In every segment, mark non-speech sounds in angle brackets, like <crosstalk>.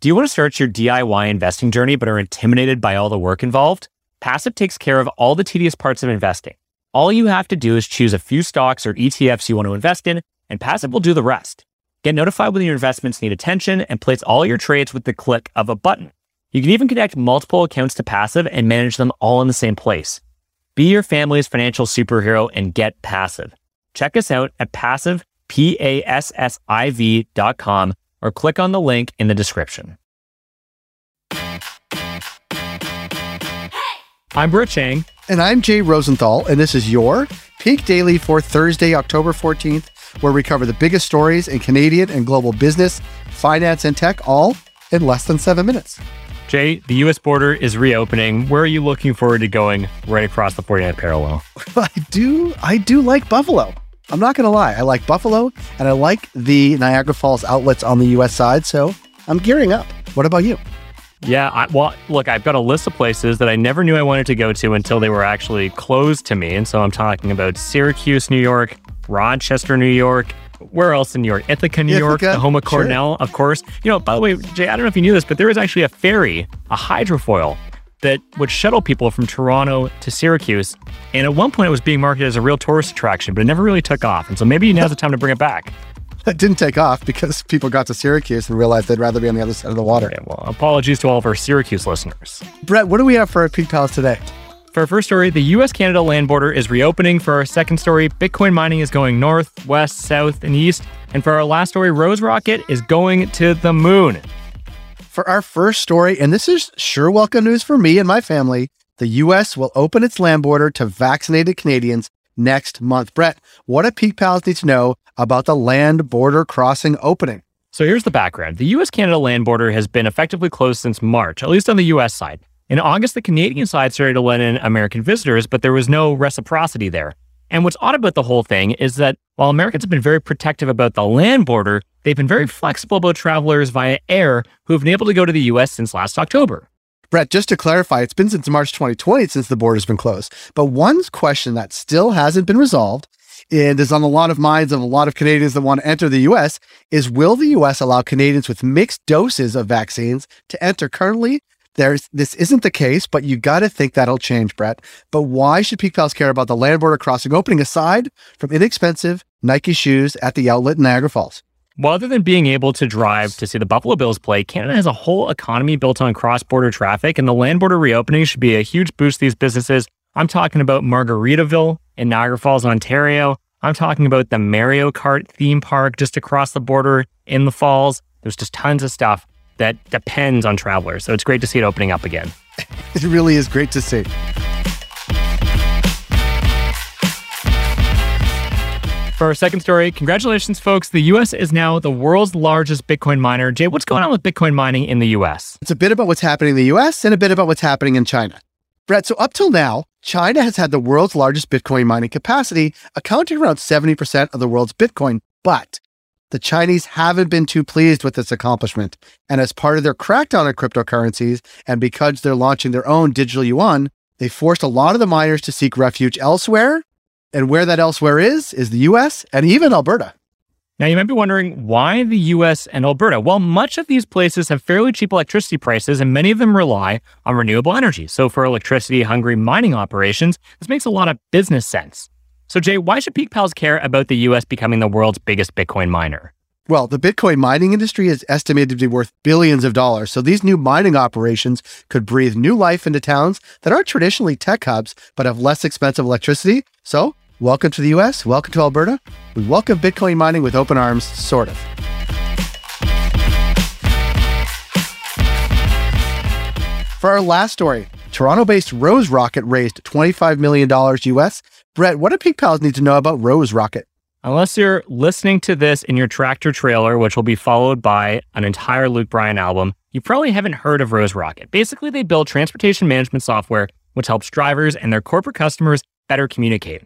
Do you want to start your DIY investing journey but are intimidated by all the work involved? Passive takes care of all the tedious parts of investing. All you have to do is choose a few stocks or ETFs you want to invest in, and Passive will do the rest. Get notified when your investments need attention and place all your trades with the click of a button. You can even connect multiple accounts to Passive and manage them all in the same place. Be your family's financial superhero and get passive. Check us out at passive, P-A-S-S-I-V dot com or click on the link in the description. I'm Brett Chang. And I'm Jay Rosenthal, and this is your Peak Daily for Thursday, October 14th, where we cover the biggest stories in Canadian and global business, finance, and tech, all in less than seven minutes. Jay, the U.S. border is reopening. Where are you looking forward to going right across the 49th parallel? <laughs> I do, I do like Buffalo. I'm not going to lie. I like Buffalo, and I like the Niagara Falls outlets on the U.S. side, so I'm gearing up. What about you? Yeah, I, well, look, I've got a list of places that I never knew I wanted to go to until they were actually closed to me. And so I'm talking about Syracuse, New York, Rochester, New York. Where else in New York? Ithaca, New York, the home of Cornell, sure. of course. You know, by the way, Jay, I don't know if you knew this, but there is actually a ferry, a hydrofoil, that would shuttle people from Toronto to Syracuse. And at one point, it was being marketed as a real tourist attraction, but it never really took off. And so maybe now's the time to bring it back. <laughs> It didn't take off because people got to Syracuse and realized they'd rather be on the other side of the water. Okay, well, apologies to all of our Syracuse listeners. Brett, what do we have for our Peak Pals today? For our first story, the US Canada land border is reopening. For our second story, Bitcoin mining is going north, west, south, and east. And for our last story, Rose Rocket is going to the moon. For our first story, and this is sure welcome news for me and my family, the US will open its land border to vaccinated Canadians next month. Brett, what do Peak Pals need to know about the land border crossing opening? So here's the background. The US Canada land border has been effectively closed since March, at least on the US side. In August, the Canadian side started to let in American visitors, but there was no reciprocity there. And what's odd about the whole thing is that while Americans have been very protective about the land border, they've been very flexible about travelers via air who have been able to go to the US since last October. Brett, just to clarify, it's been since March 2020 since the border's been closed. But one question that still hasn't been resolved and is on a lot of minds of a lot of Canadians that want to enter the US is will the US allow Canadians with mixed doses of vaccines to enter? Currently, there's this isn't the case, but you got to think that'll change, Brett. But why should Peak Pals care about the land border crossing opening aside from inexpensive Nike shoes at the outlet in Niagara Falls? Well, other than being able to drive to see the Buffalo Bills play, Canada has a whole economy built on cross border traffic, and the land border reopening should be a huge boost to these businesses. I'm talking about Margaritaville in Niagara Falls, Ontario. I'm talking about the Mario Kart theme park just across the border in the falls. There's just tons of stuff that depends on travelers. So it's great to see it opening up again. <laughs> it really is great to see. For our second story, congratulations, folks. The U.S. is now the world's largest Bitcoin miner. Jay, what's going on with Bitcoin mining in the U.S.? It's a bit about what's happening in the U.S. and a bit about what's happening in China. Brett, so up till now, China has had the world's largest Bitcoin mining capacity, accounting around 70% of the world's Bitcoin. But the Chinese haven't been too pleased with this accomplishment. And as part of their crackdown on cryptocurrencies, and because they're launching their own digital yuan, they forced a lot of the miners to seek refuge elsewhere and where that elsewhere is, is the US and even Alberta. Now, you might be wondering why the US and Alberta? Well, much of these places have fairly cheap electricity prices, and many of them rely on renewable energy. So, for electricity hungry mining operations, this makes a lot of business sense. So, Jay, why should Peak Pals care about the US becoming the world's biggest Bitcoin miner? Well, the Bitcoin mining industry is estimated to be worth billions of dollars. So these new mining operations could breathe new life into towns that aren't traditionally tech hubs, but have less expensive electricity. So welcome to the US. Welcome to Alberta. We welcome Bitcoin mining with open arms, sort of. For our last story, Toronto based Rose Rocket raised $25 million US. Brett, what do Peak Pals need to know about Rose Rocket? Unless you're listening to this in your tractor trailer, which will be followed by an entire Luke Bryan album, you probably haven't heard of Rose Rocket. Basically, they build transportation management software which helps drivers and their corporate customers better communicate.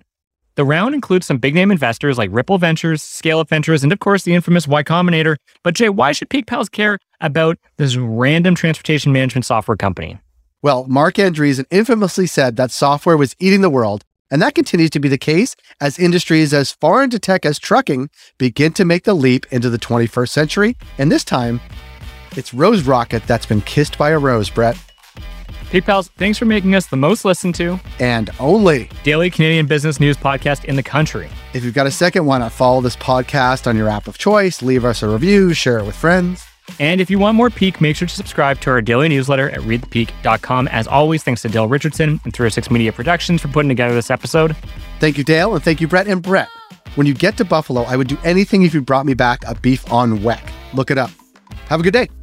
The round includes some big name investors like Ripple Ventures, Scale Up Ventures, and of course the infamous Y Combinator. But Jay, why should Peak Pals care about this random transportation management software company? Well, Marc Andreessen infamously said that software was eating the world and that continues to be the case as industries as far into tech as trucking begin to make the leap into the 21st century. And this time, It's Rose Rocket that's been kissed by a rose, Brett. Peak Pals, thanks for making us the most listened to And only daily Canadian business news podcast in the country. if you've got a second, why not follow this podcast on your app of choice? Leave us a review, share it with friends. And if you want more Peak, make sure to subscribe to our daily newsletter at readthepeak.com. As always, thanks to Dale Richardson and 306 Media Productions for putting together this episode. Thank you, Dale, and thank you, Brett. And Brett, when you get to Buffalo, I would do anything if you brought me back a beef on weck. Look it up. Have a good day.